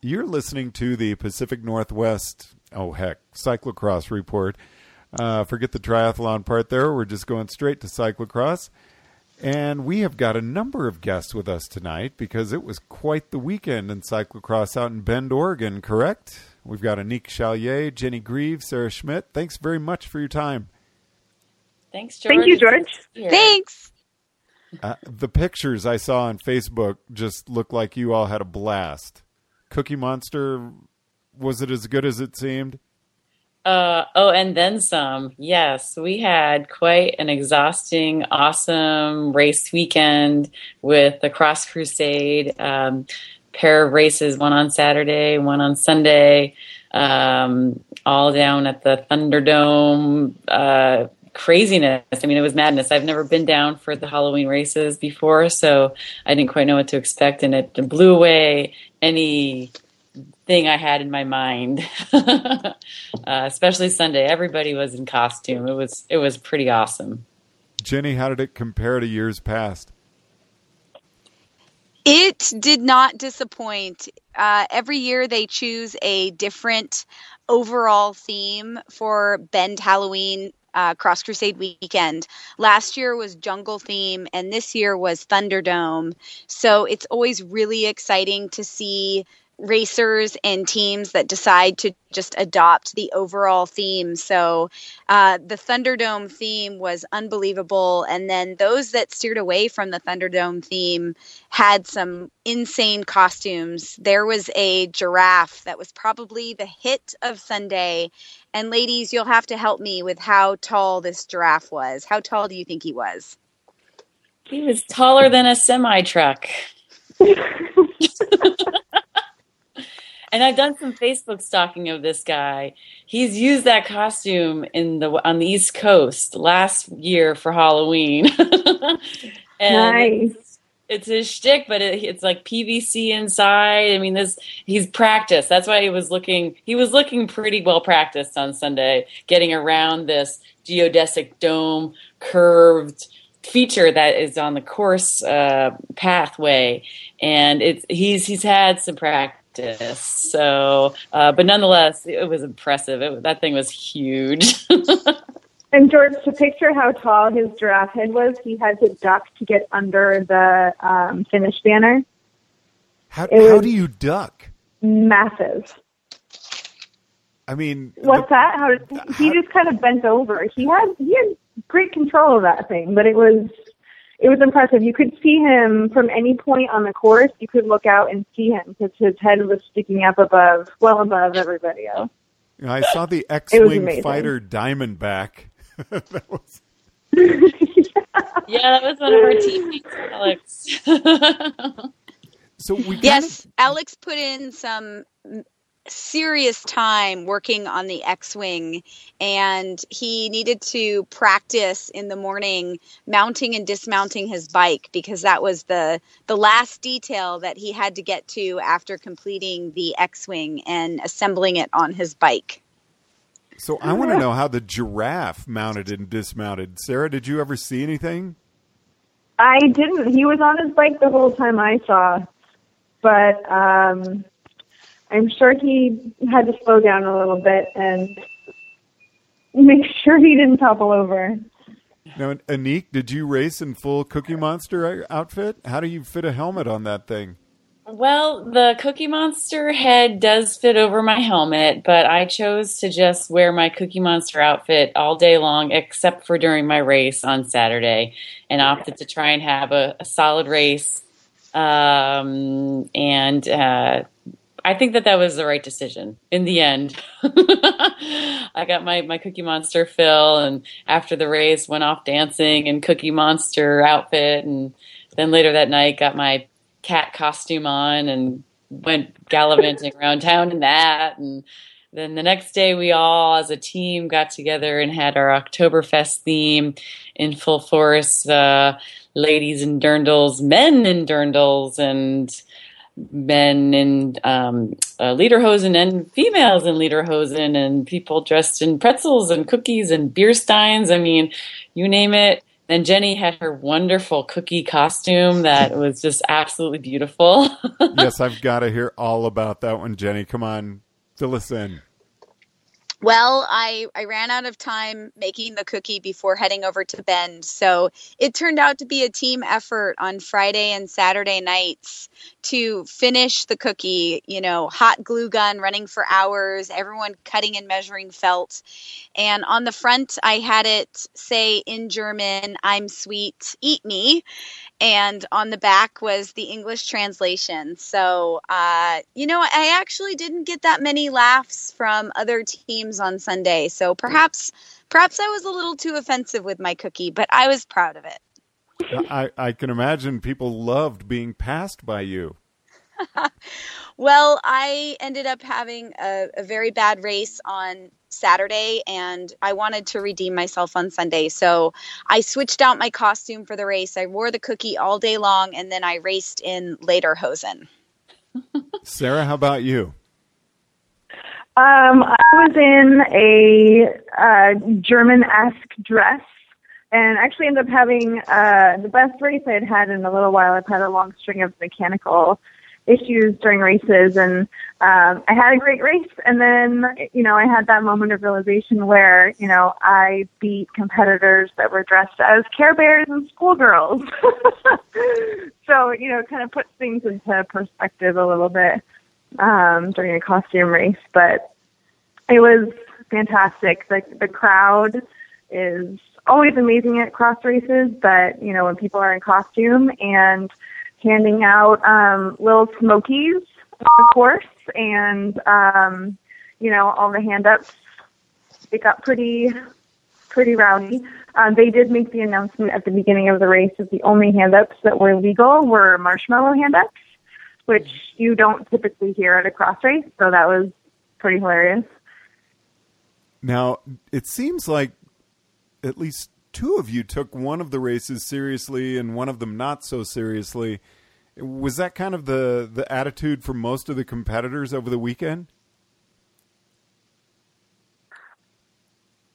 You're listening to the Pacific Northwest, oh heck, cyclocross report. Uh, forget the triathlon part there. We're just going straight to cyclocross. And we have got a number of guests with us tonight because it was quite the weekend in cyclocross out in Bend, Oregon, correct? We've got Annick Chalier, Jenny Greeve, Sara Schmitt. Thanks very much for your time. Thanks, George. Thank you, George. Thanks. Uh, the pictures I saw on Facebook just looked like you all had a blast. Cookie Monster, was it as good as it seemed? Uh, oh, and then some. Yes, we had quite an exhausting, awesome race weekend with the Cross Crusade. Um, pair of races, one on Saturday, one on Sunday, um, all down at the Thunderdome. Uh, craziness. I mean, it was madness. I've never been down for the Halloween races before, so I didn't quite know what to expect, and it blew away any thing I had in my mind. uh, especially Sunday, everybody was in costume. It was it was pretty awesome. Jenny, how did it compare to years past? It did not disappoint. Uh, every year they choose a different overall theme for Bend Halloween uh, Cross Crusade weekend. Last year was Jungle theme, and this year was Thunderdome. So it's always really exciting to see racers and teams that decide to just adopt the overall theme. So uh, the Thunderdome theme was unbelievable. And then those that steered away from the Thunderdome theme had some insane costumes. There was a giraffe that was probably the hit of Sunday. And ladies, you'll have to help me with how tall this giraffe was. How tall do you think he was? He was taller than a semi truck. and I've done some Facebook stalking of this guy. He's used that costume in the on the East Coast last year for Halloween. and Nice. it's, it's his shtick, but it, it's like PVC inside. I mean, this he's practiced. That's why he was looking. He was looking pretty well practiced on Sunday, getting around this geodesic dome curved feature that is on the course uh, pathway, and it's he's he's had some practice. So, uh, but nonetheless, it was impressive. It, that thing was huge. And George, to picture how tall his giraffe head was, he had to duck to get under the um, finish banner. How, how do you duck? Massive. I mean, What's the- that? How did, he just kind of bent over. He had he had great control of that thing, but it was it was impressive. You could see him from any point on the course. You could look out and see him because his head was sticking up above, well above everybody else. I saw the X-wing fighter Diamondback. that was yeah, that was one of our teammates, Alex. so we Yes, of- Alex put in some serious time working on the X-wing and he needed to practice in the morning mounting and dismounting his bike because that was the the last detail that he had to get to after completing the X-wing and assembling it on his bike. so I want to know how the giraffe mounted and dismounted. Sara, did you ever see anything? I didn't. He was on his bike the whole time I saw, but um, I'm sure he had to slow down a little bit and make sure he didn't topple over. Now, Annick, did you race in full Cookie Monster outfit? How do you fit a helmet on that thing? Well, the Cookie Monster head does fit over my helmet, but I chose to just wear my Cookie Monster outfit all day long, except for during my race on Saturday, and opted to try and have a, a solid race. Um, and uh, I think that that was the right decision in the end. I got my, my Cookie Monster fill, and after the race, went off dancing in Cookie Monster outfit, and then later that night, got my cat costume on and went gallivanting around town in that. And then the next day, we all, as a team, got together and had our Oktoberfest theme in full force. Uh, ladies in dirndls, men in dirndls, and men in um, uh, lederhosen and females in lederhosen, and people dressed in pretzels and cookies and beer steins. I mean, you name it. And Jenny had her wonderful cookie costume that was just absolutely beautiful. yes, I've got to hear all about that one, Jenny. Come on, fill us in. Well, I, I ran out of time making the cookie before heading over to Bend. So it turned out to be a team effort on Friday and Saturday nights to finish the cookie, you know, hot glue gun running for hours, everyone cutting and measuring felt. And on the front, I had it say in German, I'm sweet, eat me and on the back was the English translation. So, uh, you know, I actually didn't get that many laughs from other teams on Sunday. So perhaps, perhaps I was a little too offensive with my cookie, but I was proud of it. I, I can imagine people loved being passed by you. well, I ended up having a, a, very bad race on Saturday and I wanted to redeem myself on Sunday. So I switched out my costume for the race. I wore the cookie all day long and then I raced in later Hosen. Sara, how about you? Um, I was in a uh, German-esque dress and actually ended up having uh, the best race I had had in a little while. I've had a long string of mechanical issues during races and um I had a great race. And then you know I had that moment of realization where you know I beat competitors that were dressed as Care Bears and schoolgirls. So you know it kind of puts things into perspective a little bit um during a costume race. But it was fantastic. The the crowd is always amazing at cross races but you know when people are in costume and handing out um, little smokies, of course, and um, you know all the hand ups. It got pretty pretty rowdy. Um, they did make the announcement at the beginning of the race that the only hand ups that were legal were marshmallow hand ups, which you don't typically hear at a cross race. So that was pretty hilarious. Now, it seems like at least two of you took one of the races seriously and one of them not so seriously. Was that kind of the the attitude for most of the competitors over the weekend?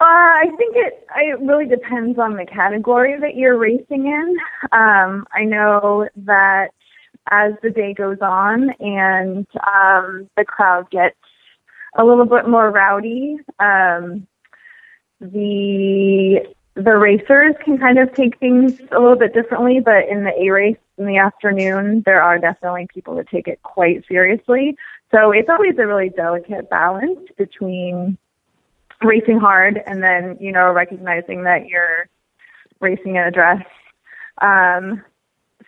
Uh, I think it it really depends on the category that you're racing in. Um, I know that as the day goes on and um, the crowd gets a little bit more rowdy, um, the the racers can kind of take things a little bit differently, but in the A race in the afternoon, there are definitely people that take it quite seriously. So it's always a really delicate balance between racing hard and then, you know, recognizing that you're racing in a dress. Um,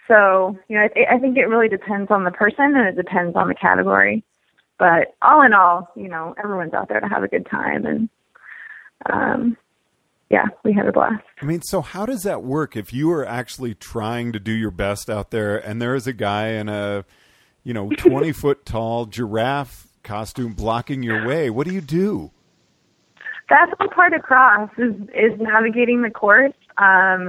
so, you know, I, I think it really depends on the person and it depends on the category. But all in all, you know, everyone's out there to have a good time and um yeah, we had a blast. I mean, so how does that work if you are actually trying to do your best out there and there is a guy in a, you know, 20 foot tall giraffe costume blocking your way? What do you do? That's all part of cross is is navigating the course. Um,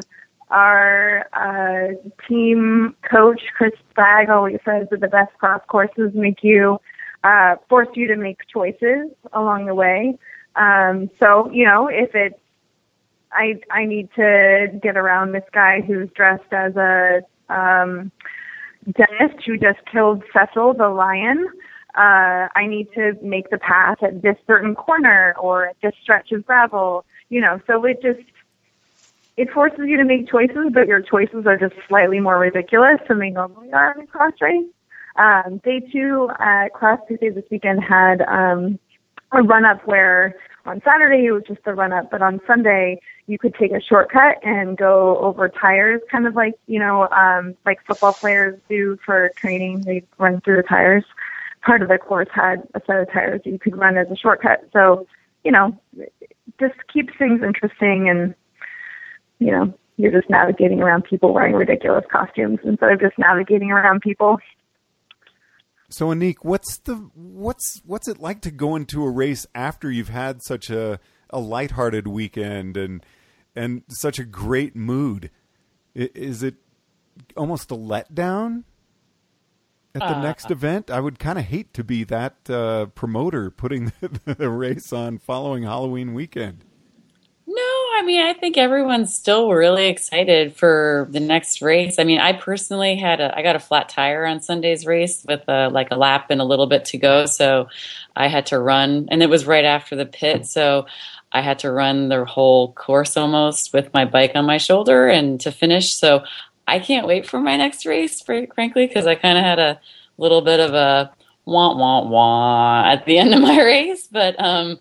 our uh, team coach Chris Spag always says that the best cross courses make you uh, force you to make choices along the way. Um, so you know if it's I I need to get around this guy who's dressed as a um, dentist who just killed Cecil the lion. Uh, I need to make the path at this certain corner or at this stretch of gravel. You know, so it just it forces you to make choices, but your choices are just slightly more ridiculous than they normally are in a cross race. Um, day two at Cross Crusade this weekend had um, a run up where on Saturday it was just a run up, but on Sunday you could take a shortcut and go over tires, kind of like you know, um, like football players do for training. They run through the tires. Part of the course had a set of tires you could run as a shortcut. So, you know, just keeps things interesting, and you know, you're just navigating around people wearing ridiculous costumes instead of just navigating around people. So, Annick, what's the what's what's it like to go into a race after you've had such a a lighthearted weekend and and such a great mood. Is it almost a letdown at the uh, next event? I would kind of hate to be that uh, promoter putting the, the, race on following Halloween weekend. I mean, I think everyone's still really excited for the next race. I mean, I personally had a, I got a flat tire on Sunday's race with a, like a lap and a little bit to go, so I had to run, and it was right after the pit, so I had to run the whole course almost with my bike on my shoulder and to finish. So I can't wait for my next race, frankly, because I kind of had a little bit of a wah wah wah at the end of my race, but um,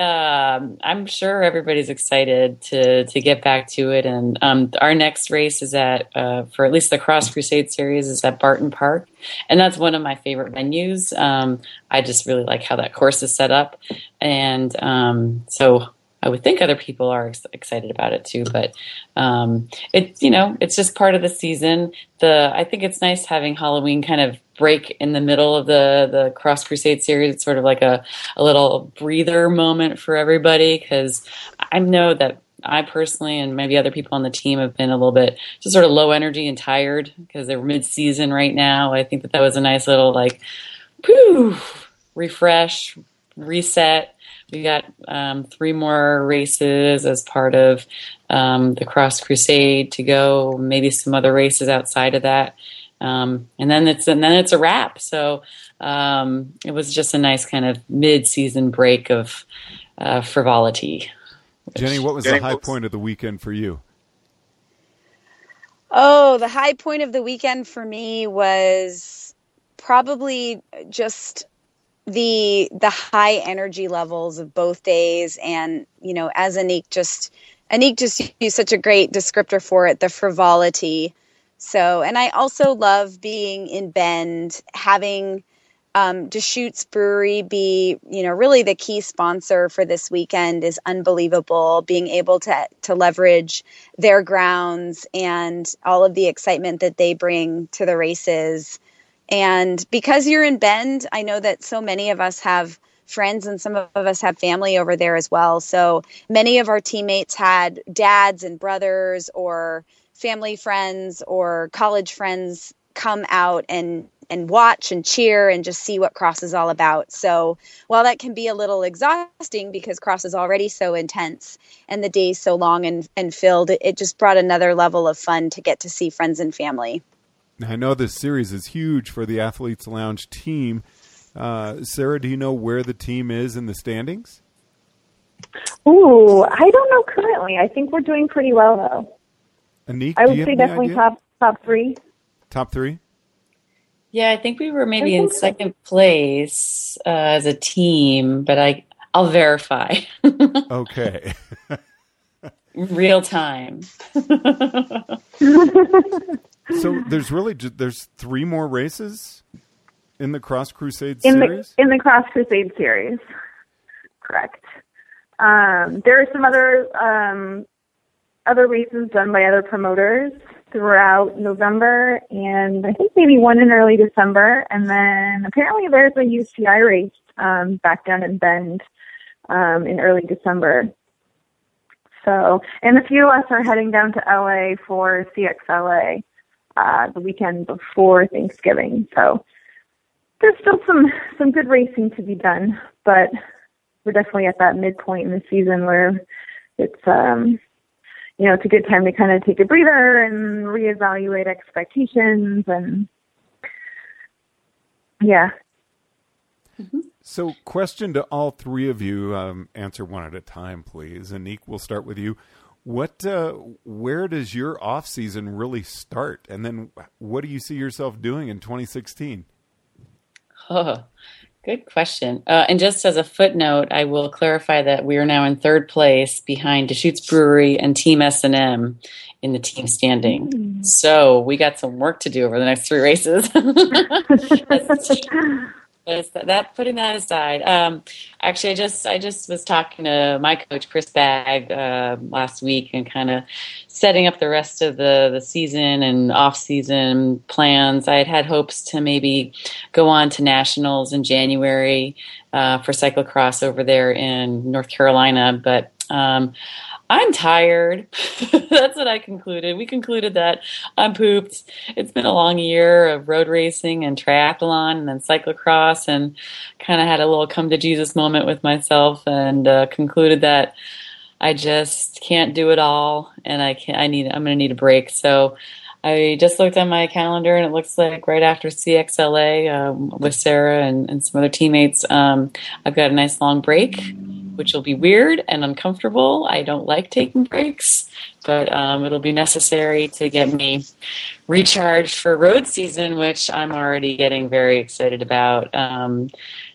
um, I'm sure everybody's excited to to get back to it. And um, our next race is at uh, for at least the Cross Crusade series is at Barton Park, and that's one of my favorite venues. Um, I just really like how that course is set up, and um, so I would think other people are ex- excited about it too, but um, it you know it's just part of the season. The I think it's nice having Halloween kind of break in the middle of the the Cross Crusade series. It's sort of like a a little breather moment for everybody because I know that I personally and maybe other people on the team have been a little bit just sort of low energy and tired because they're mid season right now. I think that that was a nice little like, poof, refresh, reset we got um, three more races as part of um, the Cross Crusade to go. Maybe some other races outside of that, um, and then it's and then it's a wrap. So um, it was just a nice kind of mid-season break of uh, frivolity. Jenny, what was the high point of the weekend for you? Oh, the high point of the weekend for me was probably just the the high energy levels of both days. And you know as Annick just Annick just used such a great descriptor for it the frivolity. So and I also love being in Bend having um, Deschutes Brewery be, you know, really the key sponsor for this weekend is unbelievable. Being able to to leverage their grounds and all of the excitement that they bring to the races and because you're in Bend, I know that so many of us have friends and some of us have family over there as well. So many of our teammates had dads and brothers or family friends or college friends come out and and watch and cheer and just see what cross is all about. So while that can be a little exhausting because cross is already so intense and the day's so long and, and filled, it, it just brought another level of fun to get to see friends and family. I know this series is huge for the Athletes Lounge team. Uh, Sara, do you know where the team is in the standings? Ooh, I don't know currently. I think we're doing pretty well though. Annick, I would say definitely idea? top top three. Top three. Yeah, I think we were maybe in second place uh, as a team, but I I'll verify. okay. Real time. so there's really there's three more races in the Cross Crusade in series. The, in the Cross Crusade series, correct. Um, there are some other um, other races done by other promoters throughout November, and I think maybe one in early December, and then apparently there's a UCI race um, back down in Bend um, in early December. So, and a few of us are heading down to LA for CXLA uh, the weekend before Thanksgiving. So there's still some some good racing to be done, but we're definitely at that midpoint in the season where it's um you know it's a good time to kind of take a breather and reevaluate expectations and yeah. Mm-hmm. So, question to all three of you. Um, answer one at a time, please. Annick, we'll start with you. What, uh, where does your off season really start, and then what do you see yourself doing in 2016? Oh, good question. Uh, and just as a footnote, I will clarify that we are now in third place behind Deschutes Brewery and Team S and M in the team standing. Mm. So we got some work to do over the next three races. that putting that aside, um, actually, I just I just was talking to my coach Chris Bag uh, last week and kind of setting up the rest of the the season and off season plans. I had had hopes to maybe go on to nationals in January uh, for cyclocross over there in North Carolina, but um, I'm tired. That's what I concluded. We concluded that I'm pooped. It's been a long year of road racing and triathlon and then cyclocross and kind of had a little come to Jesus moment with myself and uh, concluded that I just can't do it all, and I can't. I need. I'm going to need a break. So I just looked on my calendar, and it looks like right after CXLA um, with Sara and, and, some other teammates, um, I've got a nice long break, which will be weird and uncomfortable. I don't like taking breaks, but um, it'll be necessary to get me recharged for road season, which I'm already getting very excited about um,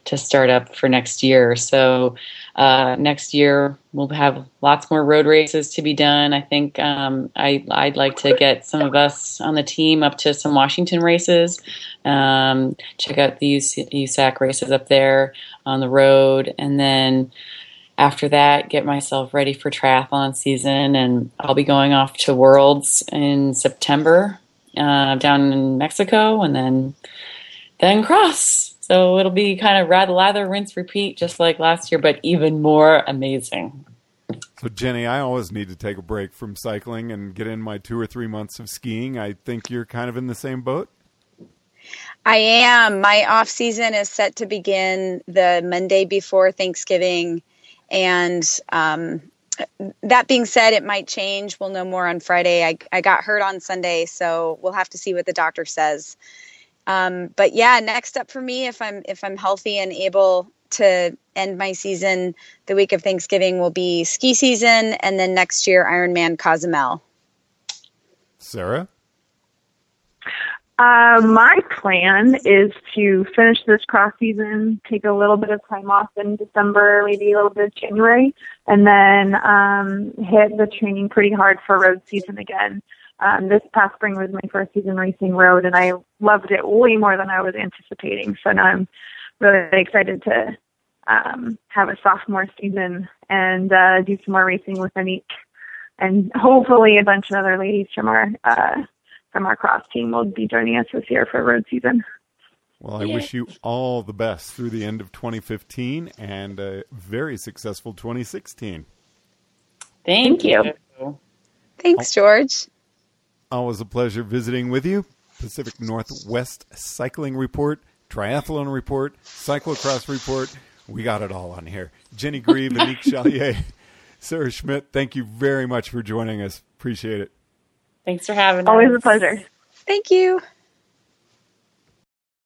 to start up for next year. So uh, next year we'll have lots more road races to be done. I think um, I, would like to get some of us on the team up to some Washington races. Um, check out the USAC races up there on the road, and then after that, get myself ready for triathlon season. And I'll be going off to Worlds in September uh, down in Mexico, and then then cross. So it'll be kind of rather lather, rinse, repeat, just like last year, but even more amazing. So, Jenny, I always need to take a break from cycling and get in my two or three months of skiing. I think you're kind of in the same boat. I am. My off season is set to begin the Monday before Thanksgiving. And um, that being said, it might change. We'll know more on Friday. I, I got hurt on Sunday, so we'll have to see what the doctor says. Um, but yeah, next up for me, if I'm if I'm healthy and able to end my season, the week of Thanksgiving will be ski season, and then next year Ironman Cozumel. Sara. Uh, my plan is to finish this cross season, take a little bit of time off in December, maybe a little bit of January, and then um, hit the training pretty hard for road season again. Um, this past spring was my first season racing road, and I loved it way more than I was anticipating. So now I'm really excited to um, have a sophomore season and uh, do some more racing with Annick, and hopefully a bunch of other ladies from our uh, from our cross team will be joining us this year for road season. Well, I wish you all the best through the end of 2015 and a very successful 2016. Thank, Thank you. you. Thanks, George. Always a pleasure visiting with you. Pacific Northwest Cycling Report, Triathlon Report, Cyclocross Report. We got it all on here. Jenny Greeve, Annick Chalier, Sara Schmitt, thank you very much for joining us. Appreciate it. Thanks for having Always us. Always a pleasure. Thank you.